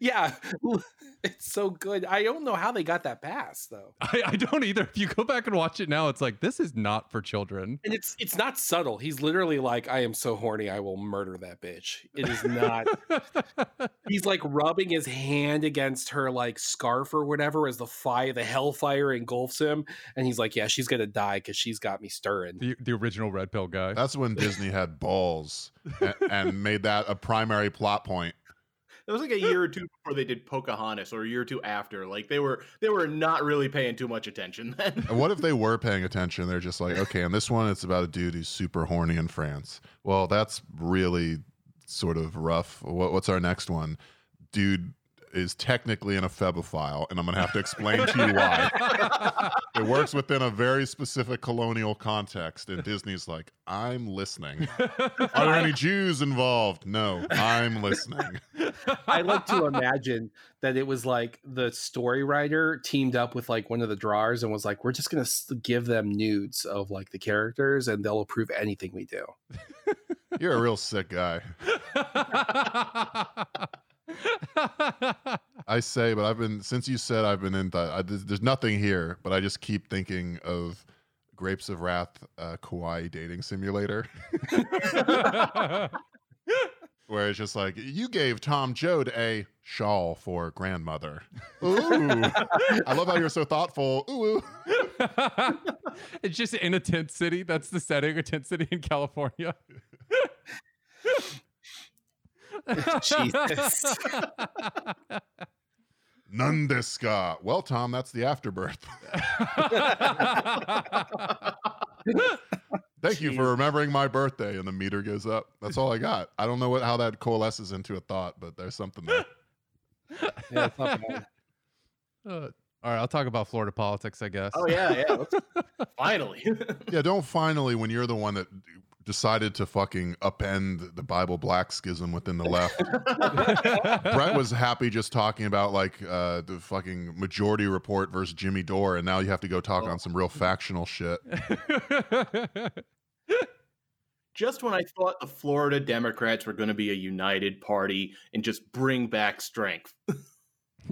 Yeah, it's so good. I don't know how they got that pass though. I, I don't either. If you go back and watch it now, it's like this is not for children. And it's it's not subtle. He's literally like, I am so horny, I will murder that bitch. It is not. he's like rubbing his hand against her like scarf or whatever as the fire, the hellfire engulfs him, and he's like, Yeah, she's gonna die because she's got me stirring. the the original red pill guy. That's when Disney had balls and, and made that a primary plot point. It was like a year or two before they did Pocahontas, or a year or two after. Like they were they were not really paying too much attention then. What if they were paying attention? They're just like, okay, in this one, it's about a dude who's super horny in France. Well, that's really sort of rough. What, what's our next one? Dude is technically an ephebophile, and I'm gonna have to explain to you why. It works within a very specific colonial context, and Disney's like, I'm listening. Are there any Jews involved? No, I'm listening. I like to imagine that it was like the story writer teamed up with like one of the drawers and was like, "We're just gonna give them nudes of like the characters, and they'll approve anything we do." You're a real sick guy. I say, but I've been since you said I've been in. th- I, there's, there's nothing here, but I just keep thinking of Grapes of Wrath, uh, Kawaii dating simulator, where it's just like you gave Tom Joad a shawl for grandmother. Ooh, I love how you're so thoughtful. Ooh, ooh. it's just in a tent city. That's the setting, a tent city in California. Jesus. none deska. Well, Tom, that's the afterbirth. Thank you for remembering my birthday. And the meter goes up. That's all I got. I don't know what how that coalesces into a thought, but there's something there. yeah, it's. Uh, all right, I'll talk about Florida politics, I guess. oh yeah, yeah. Finally. Yeah, don't finally when you're the one that decided to fucking upend the Bible black schism within the left. Brett was happy just talking about like uh, the fucking majority report versus Jimmy Dore, and now you have to go talk on some real factional shit. just when I thought the Florida Democrats were going to be a united party and just bring back strength.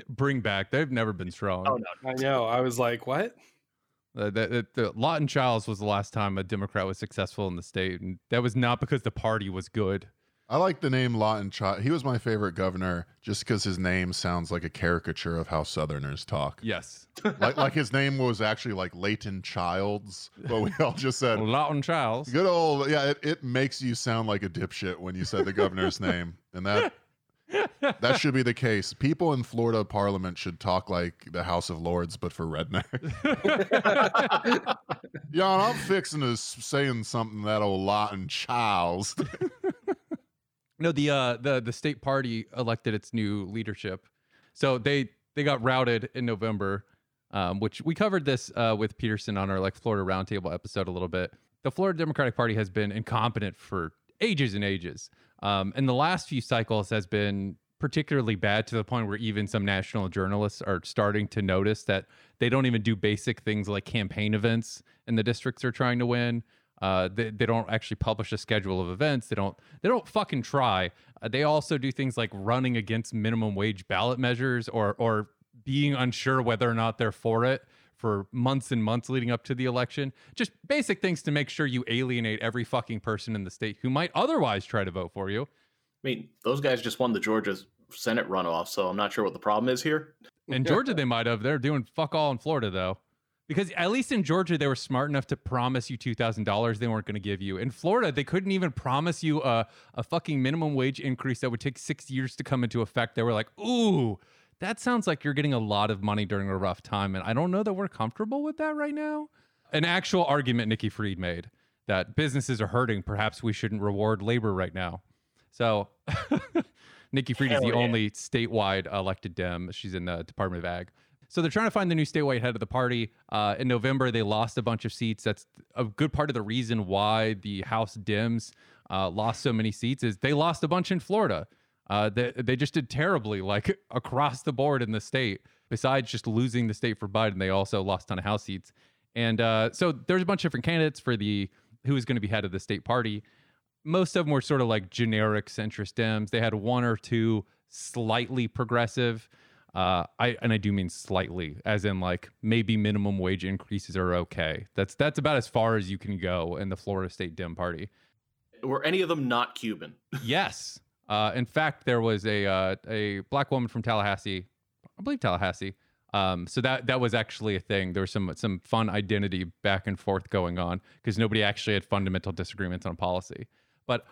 Bring back. They've never been strong. Oh no. I know. I was like, "What?" Uh, the, the, the Lawton Chiles was the last time a Democrat was successful in the state, and that was not because the party was good. I like the name Lawton Child. He was my favorite governor just because his name sounds like a caricature of how Southerners talk. Yes, Like, like his name was actually like Leighton Childs, but we all just said Lawton Chiles. good old. Yeah, it, it makes you sound like a dipshit when you said the governor's name, and that that should be the case. People in Florida Parliament should talk like the House of Lords, but for redneck. yeah, I'm fixing to saying something that old Lawton Chiles. No, the uh the the state party elected its new leadership. So they they got routed in November, um, which we covered this uh, with Peterson on our like Florida Roundtable episode a little bit. The Florida Democratic Party has been incompetent for ages and ages, um, and the last few cycles has been particularly bad to the point where even some national journalists are starting to notice that they don't even do basic things like campaign events in the districts they're trying to win. Uh, they, they don't actually publish a schedule of events. They don't they don't fucking try. Uh, they also do things like running against minimum wage ballot measures or or being unsure whether or not they're for it for months and months leading up to the election. Just basic things to make sure you alienate every fucking person in the state who might otherwise try to vote for you. I mean, those guys just won the Georgia Senate runoff, so I'm not sure what the problem is here. In Georgia, they might have. They're doing fuck all in Florida though. Because at least in Georgia, they were smart enough to promise you two thousand dollars they weren't going to give you. In Florida, they couldn't even promise you a, a fucking minimum wage increase that would take six years to come into effect. They were like, "Ooh, that sounds like you're getting a lot of money during a rough time," and I don't know that we're comfortable with that right now. An actual argument Nikki Fried made that businesses are hurting. Perhaps we shouldn't reward labor right now. So. Nikki Fried is the yeah. only statewide elected Dem. She's in the Department of Ag. So they're trying to find the new statewide head of the party. Uh, in November, they lost a bunch of seats. That's a good part of the reason why the House Dems uh, lost so many seats is they lost a bunch in Florida. Uh, they, they just did terribly, like across the board in the state. Besides just losing the state for Biden, they also lost a ton of House seats. And uh, so there's a bunch of different candidates for the who is going to be head of the state party most of them were sort of like generic centrist Dems. They had one or two slightly progressive. Uh, I and I do mean slightly, as in like maybe minimum wage increases are okay. That's that's about as far as you can go in the Florida State Dem Party. Were any of them not Cuban? Yes. Uh, in fact, there was a uh, a black woman from Tallahassee, I believe Tallahassee. Um, so that that was actually a thing. There was some some fun identity back and forth going on because nobody actually had fundamental disagreements on policy. But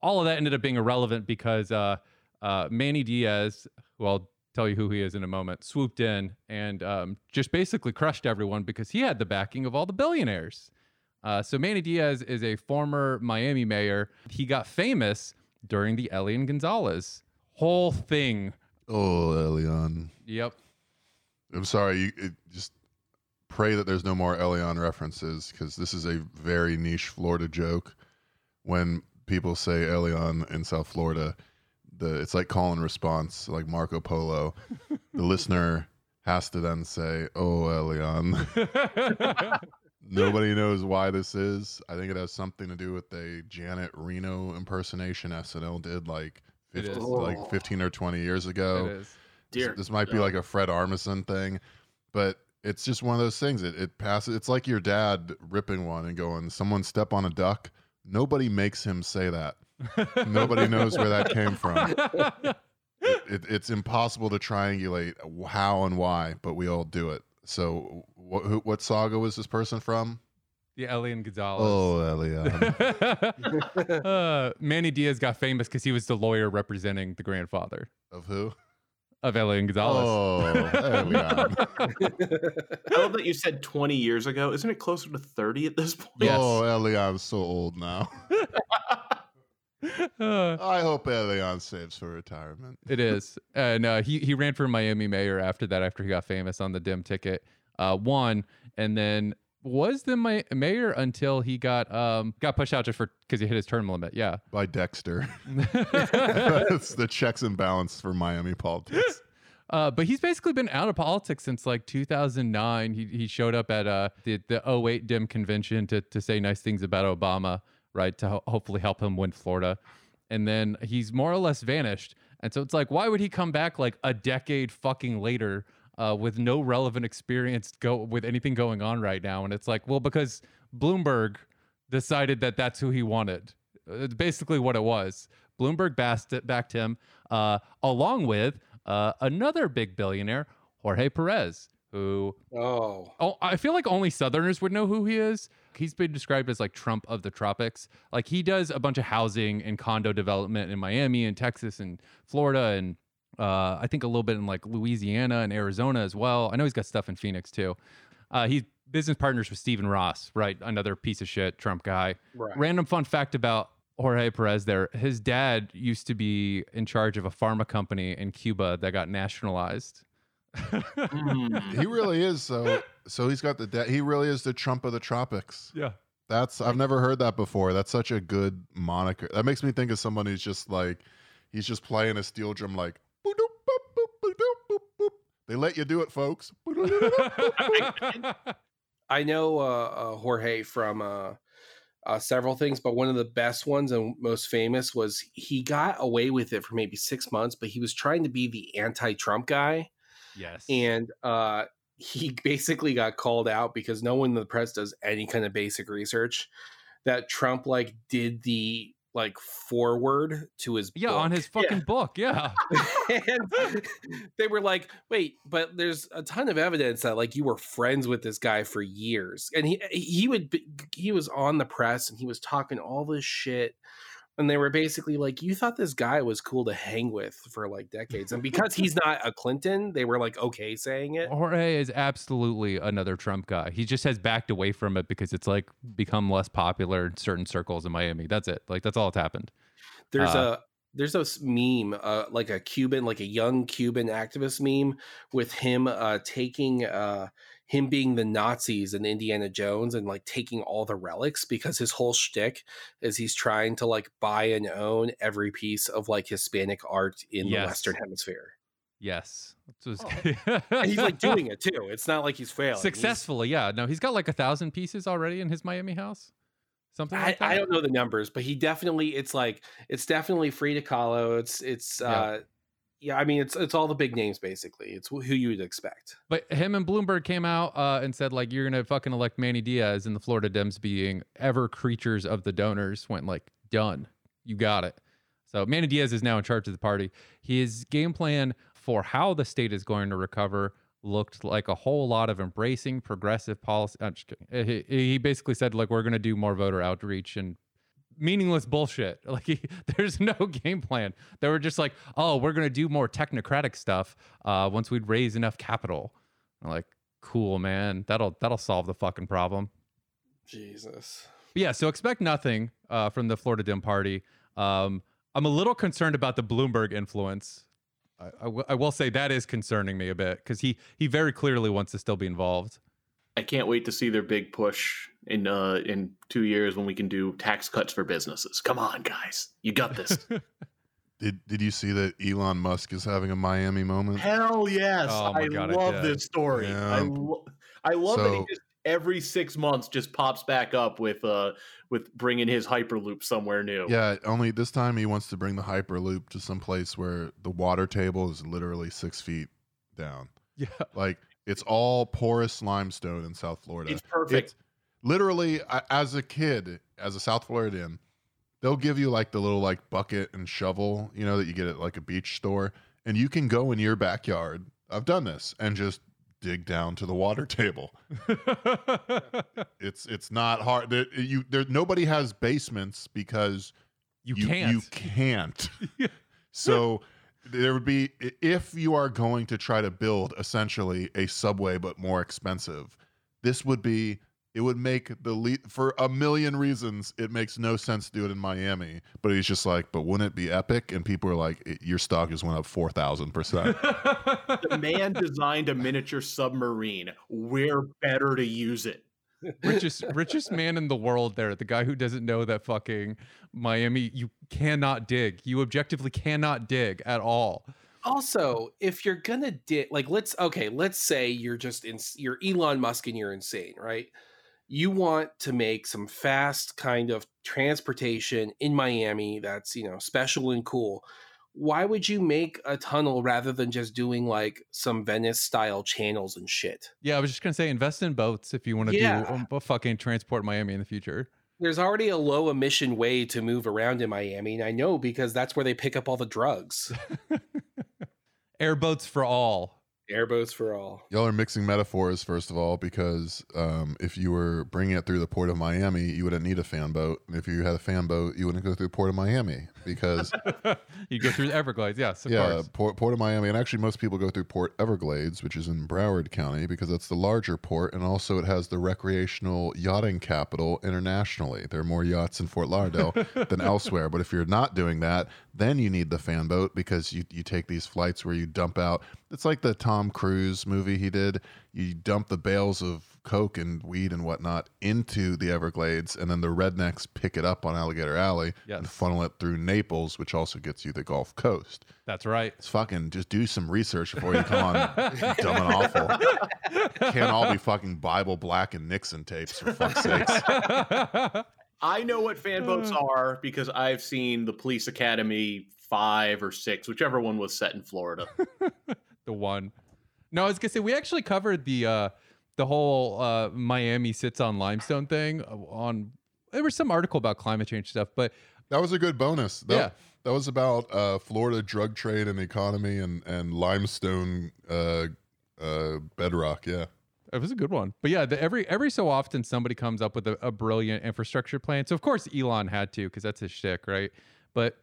all of that ended up being irrelevant because uh, uh, Manny Diaz, who I'll tell you who he is in a moment, swooped in and um, just basically crushed everyone because he had the backing of all the billionaires. Uh, so Manny Diaz is a former Miami mayor. He got famous during the Elian Gonzalez whole thing. Oh, Elion. Yep. I'm sorry. You it, just pray that there's no more Elion references because this is a very niche Florida joke. When people say Elion in South Florida, the it's like call and response, like Marco Polo. the listener has to then say, "Oh, Elion." Nobody knows why this is. I think it has something to do with a Janet Reno impersonation SNL did like It 50, is. like 15 or 20 years ago. It is. This- Dear this might be like a Fred Armisen thing, but it's just one of those things. It it passes. It's like your dad ripping one and going, "Someone step on a duck." Nobody makes him say that. Nobody knows where that came from. It, it's impossible to triangulate how and why, but we all do it. So, what who, what saga was this person from? the Elian Gonzalez. Oh, Elion. uh, Manny Diaz got famous because he was the lawyer representing the grandfather of who? of Elian Gonzalez. Oh, Elion. I love that you said 20 years ago. Isn't it closer to 30 at this point? Yes. Oh, Elion's so old now. Uh, I hope Elion saves for retirement. it is, and uh, he he ran for Miami mayor after that. After he got famous on the dim ticket, uh, won, and then was the ma- mayor until he got um got pushed out just for because he hit his term limit. Yeah. by Dexter. That's the checks and balance for Miami politics. Uh, but he's basically been out of politics since like 2009. He he showed up at uh the the 08 Dim convention to to say nice things about Obama, right? To ho- hopefully help him win Florida, and then he's more or less vanished. And so it's like, why would he come back like a decade fucking later uh, with no relevant experience go with anything going on right now? And it's like, well, because Bloomberg decided that that's who he wanted. It's basically what it was. Bloomberg backed, backed him, uh, along with uh, another big billionaire, Jorge Perez, who Oh, oh, I feel like only Southerners would know who he is. He's been described as like Trump of the tropics. Like he does a bunch of housing and condo development in Miami and Texas and Florida and uh, I think a little bit in like Louisiana and Arizona as well. I know he's got stuff in Phoenix too. Uh, he's business partners with Stephen Ross, right? Another piece of shit Trump guy. right. Random fun fact about Jorge Perez there. His dad used to be in charge of a pharma company in Cuba that got nationalized. Mm. He really is. So, so he's got the. De- he really is the Trump of the tropics. yeah. That's I've never heard that before. That's such a good moniker. That makes me think of someone who's just like he's just playing a steel drum like. They let you do it, folks. I know uh, uh, Jorge from uh, uh, several things, but one of the best ones and most famous was he got away with it for maybe six months, but he was trying to be the anti-Trump guy, yes. and uh, he basically got called out because no one in the press does any kind of basic research. That Trump like did the like forward to his yeah, on book. his fucking book. Yeah. and they were like, "Wait, but there's a ton of evidence that like you were friends with this guy for years." And he he would be, he was on the press and he was talking all this shit and they were basically like, "You thought this guy was cool to hang with for like decades." And because he's not a Clinton, they were like okay saying it. Jorge is absolutely another Trump guy. He just has backed away from it because it's like become less popular in certain circles in Miami. That's it. Like that's all that's happened. There's Uh, a there's this meme, uh, like a Cuban, like a young Cuban activist meme with him uh, taking uh, him being the Nazis and Indiana Jones and like taking all the relics because his whole shtick is he's trying to like buy and own every piece of like Hispanic art in Yes. the Western Hemisphere. Yes. That's what And he's like doing it too. It's not like he's failing. He's- successfully. Yeah. No, he's got like a thousand pieces already in his Miami house. Something I, like that. I don't know the numbers, but he definitely it's like it's definitely Frida Kahlo. It's it's Yeah. uh yeah, I mean it's it's all the big names basically. It's who you would expect. But him and Bloomberg came out uh, and said like you're gonna fucking elect Manny Diaz, and the Florida Dems being ever creatures of the donors went like done, you got it. So Manny Diaz is now in charge of the party. His game plan for how the state is going to recover looked like a whole lot of embracing progressive policy. I'm just kidding. He, he basically said like we're to do more voter outreach and meaningless bullshit. Like he, there's no game plan. They were just like, oh, we're going to do more technocratic stuff uh, once we raise enough capital. I'm like, cool, man. That'll that'll solve the fucking problem. Jesus. But yeah, so expect nothing uh, from the Florida Dim Party. Um, I'm a little concerned about the Bloomberg influence. I, I, w- I will say that is concerning me a bit because he he very clearly wants to still be involved. I can't wait to see their big push in uh in two years when we can do tax cuts for businesses. Come on, guys, you got this. Did Did you see that Elon Musk is having a Miami moment? Hell yes, Oh I God, love did. this story. Yeah. I lo- I love that he just every six months just pops back up with uh with bringing his hyperloop somewhere new. Yeah, only this time he wants to bring the Hyperloop to some place where the water table is literally six feet down. Yeah, Like it's all porous limestone in South Florida. it's perfect. It's literally I- as a kid, as a South Floridian, they'll give you like the little like bucket and shovel, you know, that you get at like a beach store, and you can go in your backyard. I've done this and just dig down to the water table. It's it's not hard. There, you there nobody has basements because you, you can't. You can't. so there would be if you are going to try to build essentially a subway but more expensive. This would be it would make the le- for a million reasons it makes no sense to do it in Miami. But he's just like, but wouldn't it be epic? And people are like, your stock just went up four thousand percent. the man designed a miniature submarine. We're better to use it. richest richest man in the world there the guy who doesn't know that fucking miami you cannot dig you objectively cannot dig at all Also, if you're gonna dig, like, let's okay, let's say you're just in, you're Elon Musk and you're insane, right? You want to make some fast kind of transportation in Miami that's you know special and cool. Why would you make a tunnel rather than just doing like some Venice style channels and shit? yeah i was just gonna say invest in boats if you want to Yeah. do a fucking transport miami in the future There's already a low emission way to move around in Miami, and I know because that's where they pick up all the drugs. airboats for all Airboats for all. Y'all are mixing metaphors, first of all, because um, if you were bringing it through the port of Miami, you wouldn't need a fan boat. And if you had a fan boat, you wouldn't go through the port of Miami because, you go through the everglades yes of yeah, course port, port of Miami. And actually, most people go through Port Everglades, which is in Broward County, because that's the larger port. And also, it has the recreational yachting capital internationally. There are more yachts in Fort Lauderdale than elsewhere. But if you're not doing that, then you need the fan boat because you, you take these flights where you dump out. It's like the Tom Cruise movie he did. You dump the bales of coke and weed and whatnot into the Everglades, and then the rednecks pick it up on Alligator Alley and funnel it through Naples, which also gets you the Gulf Coast. that's right It's fucking just do some research before you come on dumb and awful. Can't all be fucking Bible Black and Nixon tapes for fuck's sakes. I know what fan boats are because I've seen the Police Academy five or six, whichever one was set in Florida. the one no i was gonna say we actually covered the uh the whole uh miami sits on limestone thing uh, on there was some article about climate change stuff but That was a good bonus. That, Yeah. that was about uh, Florida drug trade and economy and and limestone uh, uh, bedrock. Yeah. It was a good one. But yeah, the, every every so often somebody comes up with a, a brilliant infrastructure plan. So of course Elon had to because that's his shtick, right? But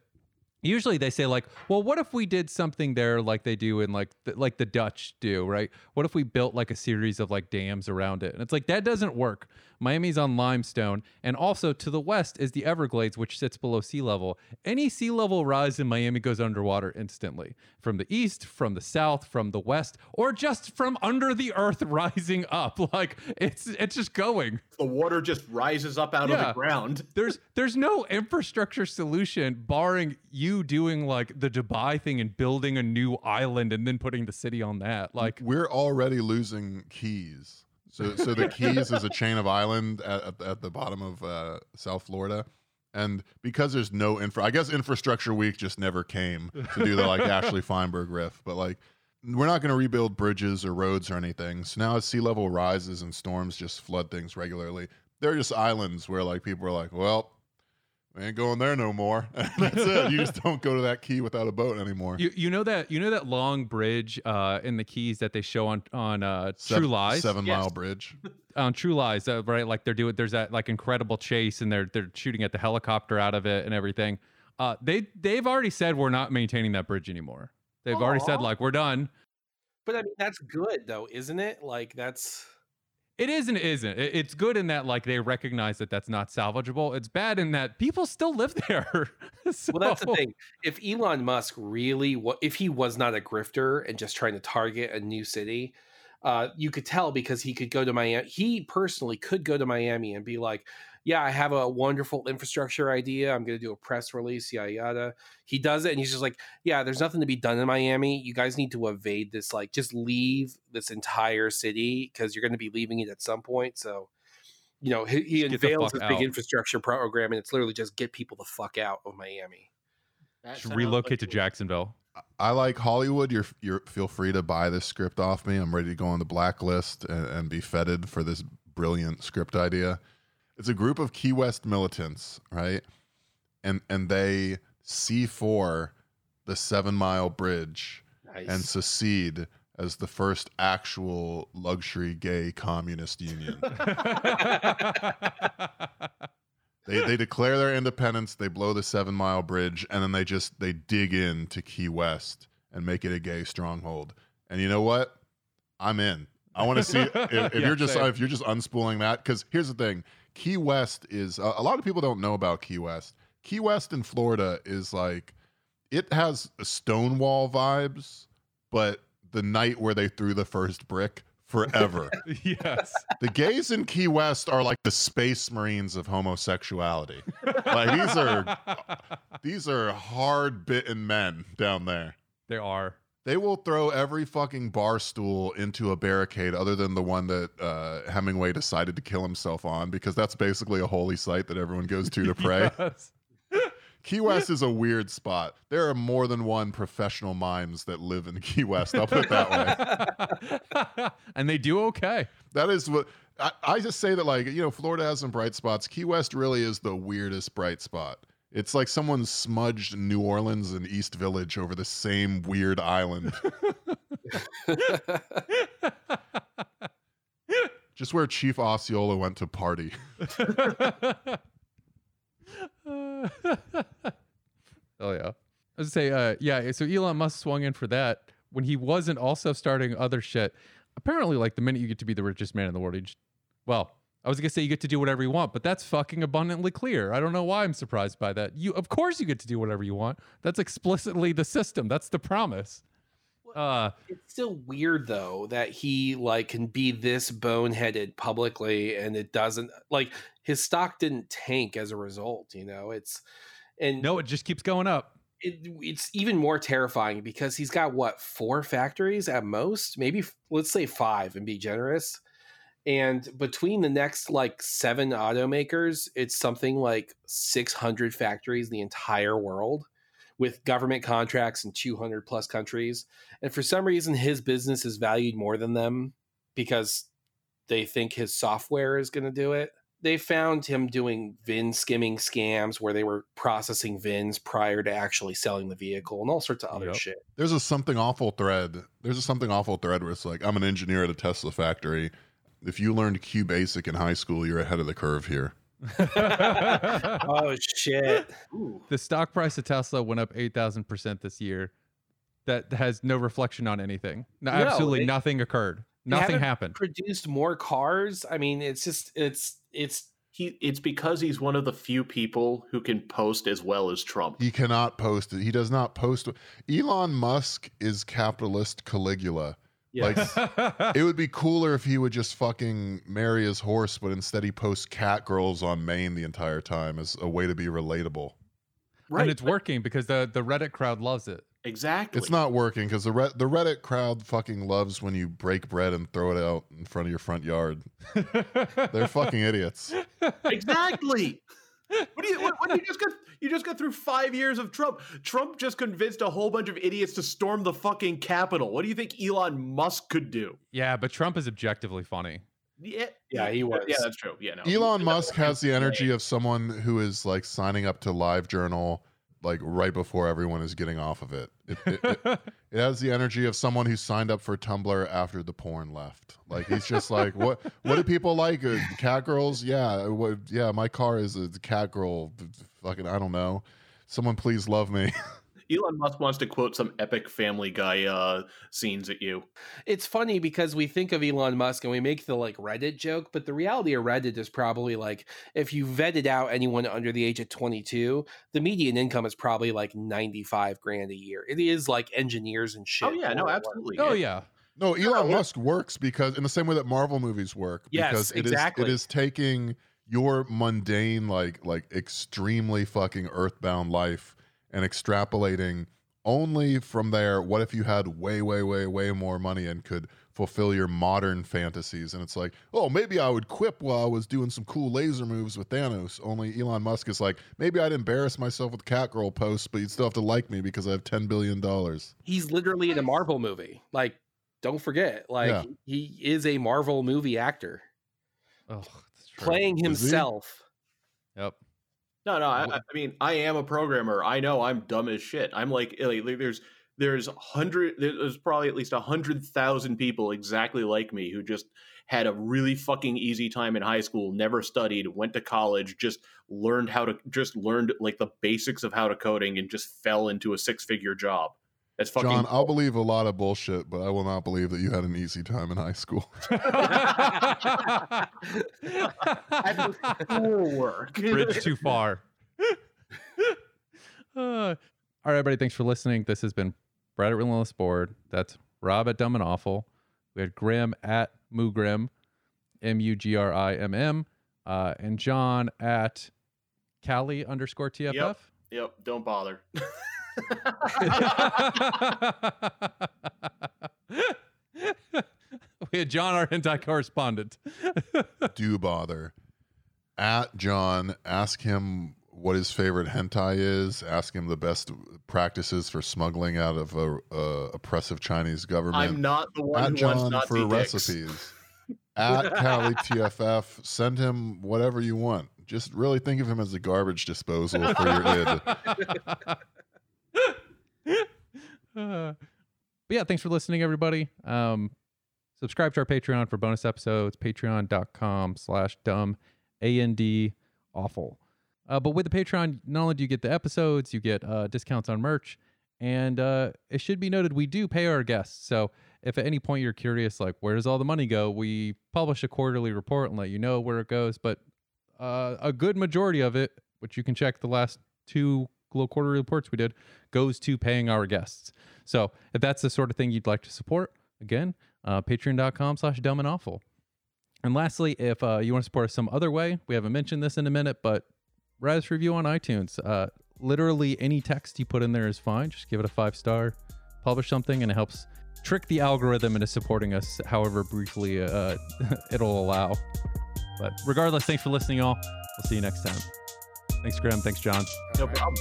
usually they say like, well, what if we did something there like they do in like the, like the Dutch do, right? What if we built like a series of like dams around it? And it's like that doesn't work. Miami's on limestone, and also to the west is the Everglades, which sits below sea level. Any sea level rise in Miami goes underwater instantly. From the east, from the south, from the west, or just from under the earth rising up. Like it's it's just going. the water just rises up out of the ground. There's there's no infrastructure solution barring you doing like the Dubai thing and building a new island and then putting the city on that. Like We're already losing Keys. So, so the Keys is a chain of island at, at, at the bottom of uh, South Florida, And because there's no infra, I guess Infrastructure Week just never came to do the like Ashley Feinberg riff. But like, we're not going to rebuild bridges or roads or anything. So now as sea level rises and storms just flood things regularly, they're just islands where like people are like, well, we ain't going there no more. That's it. You just don't go to that key without a boat anymore. You you know that you know that long bridge uh, in the Keys that they show on on uh, Seven- True Lies Seven Yes. Mile Bridge. on True Lies, uh, right? Like they're doing there's that like incredible chase and they're they're shooting at the helicopter out of it and everything. Uh, they they've already said we're not maintaining that bridge anymore. They've already said Aw. like we're done. But I mean, that's good though, isn't it? Like that's It is and isn't. It's good in that like they recognize that that's not salvageable. It's bad in that people still live there. So- well, that's the thing. If Elon Musk really, if he was not a grifter and just trying to target a new city, uh, you could tell because he could go to Miami. He personally could go to Miami and be like, "Yeah, I have a wonderful infrastructure idea. I'm going to do a press release, yada yada." He does it, and he's just like, "Yeah, there's nothing to be done in Miami. You guys need to evade this. Like, just leave this entire city because you're going to be leaving it at some point." So. You know, he, he Just get the unveils fuck this big out. infrastructure program, and it's literally just get people the fuck out of Miami. That Just sounds relocate like to it. Jacksonville. I like Hollywood. You're you're feel free to buy this script off me. I'm ready to go on the blacklist and, and be feted for this brilliant script idea. It's a group of Key West militants, right? And and they C4 the Seven Mile Bridge Nice. and secede as the first actual luxury gay communist union. they they declare their independence, they blow the Seven Mile Bridge, and then they just they dig in to Key West and make it a gay stronghold. And you know what? I'm in. I want to see if, if Yeah, you're just same. if you're just unspooling that because here's the thing: Key West is a a lot of people don't know about Key West. Key West in Florida is like it has Stonewall vibes, but the night where they threw the first brick forever. yes. the gays in Key West are like the space marines of homosexuality. Like these are these are hard bitten men down there. they are. They will throw every fucking bar stool into a barricade other than the one that uh, Hemingway decided to kill himself on because that's basically a holy site that everyone goes to to pray. Yes. Key West is a weird spot. There are more than one professional mimes that live in Key West. I'll put it that way. and they do okay. That is what I, I just say that like you know Florida has some bright spots. Key West really is the weirdest bright spot. It's like someone smudged New Orleans and East Village over the same weird island, just where Chief Osceola went to party. oh yeah. I was gonna say, uh, yeah. So Elon Musk swung in for that when he wasn't also starting other shit. Apparently, like the minute you get to be the richest man in the world, you just, well, I was gonna say you get to do whatever you want, but that's fucking abundantly clear. I don't know why I'm surprised by that. You, of course, you get to do whatever you want. That's explicitly the system. That's the promise. Uh, it's still weird though that he like can be this boneheaded publicly and it doesn't like his stock didn't tank as a result you know it's and no, it just keeps going up. it, it's even more terrifying because he's got what four factories at most maybe let's say five and be generous and between the next like seven automakers it's something like 600 factories in the entire world with government contracts in 200 plus countries and for some reason his business is valued more than them because they think his software is going to do it they found him doing VIN skimming scams where they were processing VINs prior to actually selling the vehicle and all sorts of other Yep. shit. There's a something awful thread. There's a something awful thread where it's like I'm an engineer at a Tesla factory. If you learned Q Basic in high school, you're ahead of the curve here. Oh shit! Ooh. the stock price of Tesla went up 8,000% this year. That has no reflection on anything. No, No, absolutely it- nothing occurred. Nothing happened. Produced more cars. I mean, it's just it's it's He, it's because he's one of the few people who can post as well as Trump. He cannot post. He does not post. Elon Musk is capitalist Caligula. Yeah. Like it would be cooler if he would just fucking marry his horse, but instead he posts cat girls on main the entire time as a way to be relatable. Right. and it's working because the, the Reddit crowd loves it. exactly. It's not working because the Re- the Reddit crowd fucking loves when you break bread and throw it out in front of your front yard. They're fucking idiots. exactly. What do you? What, what, you just got? You just got through five years of Trump. Trump just convinced a whole bunch of idiots to storm the fucking Capitol. What do you think Elon Musk could do? Yeah, but Trump is objectively funny. Yeah, Yeah, he was. Yeah, that's true. Yeah, no. Elon Musk has the energy of someone who is like signing up to Live Journal like right before everyone is getting off of it. It, it, it, it has the energy of someone who signed up for Tumblr after the porn left. Like he's just like, what? What do people like? Uh, cat girls? Yeah, what, yeah. My car is a cat girl. Fucking, I don't know. Someone please love me. Elon Musk wants to quote some epic Family Guy uh, scenes at you. It's funny because we think of Elon Musk and we make the like Reddit joke, but the reality of Reddit is probably like if you vetted out anyone under the age of 22, the median income is probably like 95 grand a year. It is like engineers and shit. Oh yeah, no, all at absolutely. Oh yeah. No, Elon yeah. Musk works because in the same way that Marvel movies work. Yes, because it is exactly. it is taking your mundane, like like extremely fucking earthbound life and extrapolating only from there. What if you had way, way, way, way more money and could fulfill your modern fantasies? And it's like, oh, maybe I would quip while I was doing some cool laser moves with Thanos. Only Elon Musk is like, maybe I'd embarrass myself with Catgirl posts, but you'd still have to like me because I have ten billion dollars. He's literally in a Marvel movie. Like, don't forget, like Yeah. he is a Marvel movie actor Oh, that's true. playing himself. Yep. No, no. I, I mean, I am a programmer. I know I'm dumb as shit. I'm like, eh, like there's there's hundred. There's probably at least a hundred thousand people exactly like me who just had a really fucking easy time in high school, never studied, went to college, just learned how to, just learned like the basics of how to coding, and just fell into a six figure job. That's fucking. John, I'll believe a lot of bullshit, but I will not believe that you had an easy time in high school. schoolwork. Bridge too far. Uh, all right, everybody. Thanks for listening. This has been Brad at Relentless Board. That's Rob at Dumb and Awful. We had Grim at Mugrimm, M U G R I M M, uh, and John at Cali underscore TFF. Yep. Yep. Don't bother. we had John, our hentai correspondent. Do bother. At John, ask him what his favorite hentai is. Ask him the best practices for smuggling out of a, a oppressive Chinese government. I'm not the one at who wants John Nazi for dicks. recipes. at Cali TFF, send him whatever you want. Just really think of him as a garbage disposal for your id. But yeah, thanks for listening, everybody. Um, subscribe to our Patreon for bonus episodes, patreon.com slash dumb A-N-D awful. Uh, but with the Patreon, not only do you get the episodes, you get uh, discounts on merch. And uh, it should be noted, we do pay our guests. So if at any point you're curious, like, where does all the money go? We publish a quarterly report and let you know where it goes. But uh, a good majority of it, which you can check the last two little quarterly reports we did, goes to paying our guests. So if that's the sort of thing you'd like to support, again, uh, patreon.com slash dumb and awful. And lastly, if uh, you want to support us some other way, we haven't mentioned this in a minute, but write us review on iTunes. Uh, literally any text you put in there is fine. Just give it a five star, publish something, and it helps trick the algorithm into supporting us however briefly uh, it'll allow. But regardless, thanks for listening, y'all. We'll see you next time. Thanks, Graham. Thanks, John. No problem.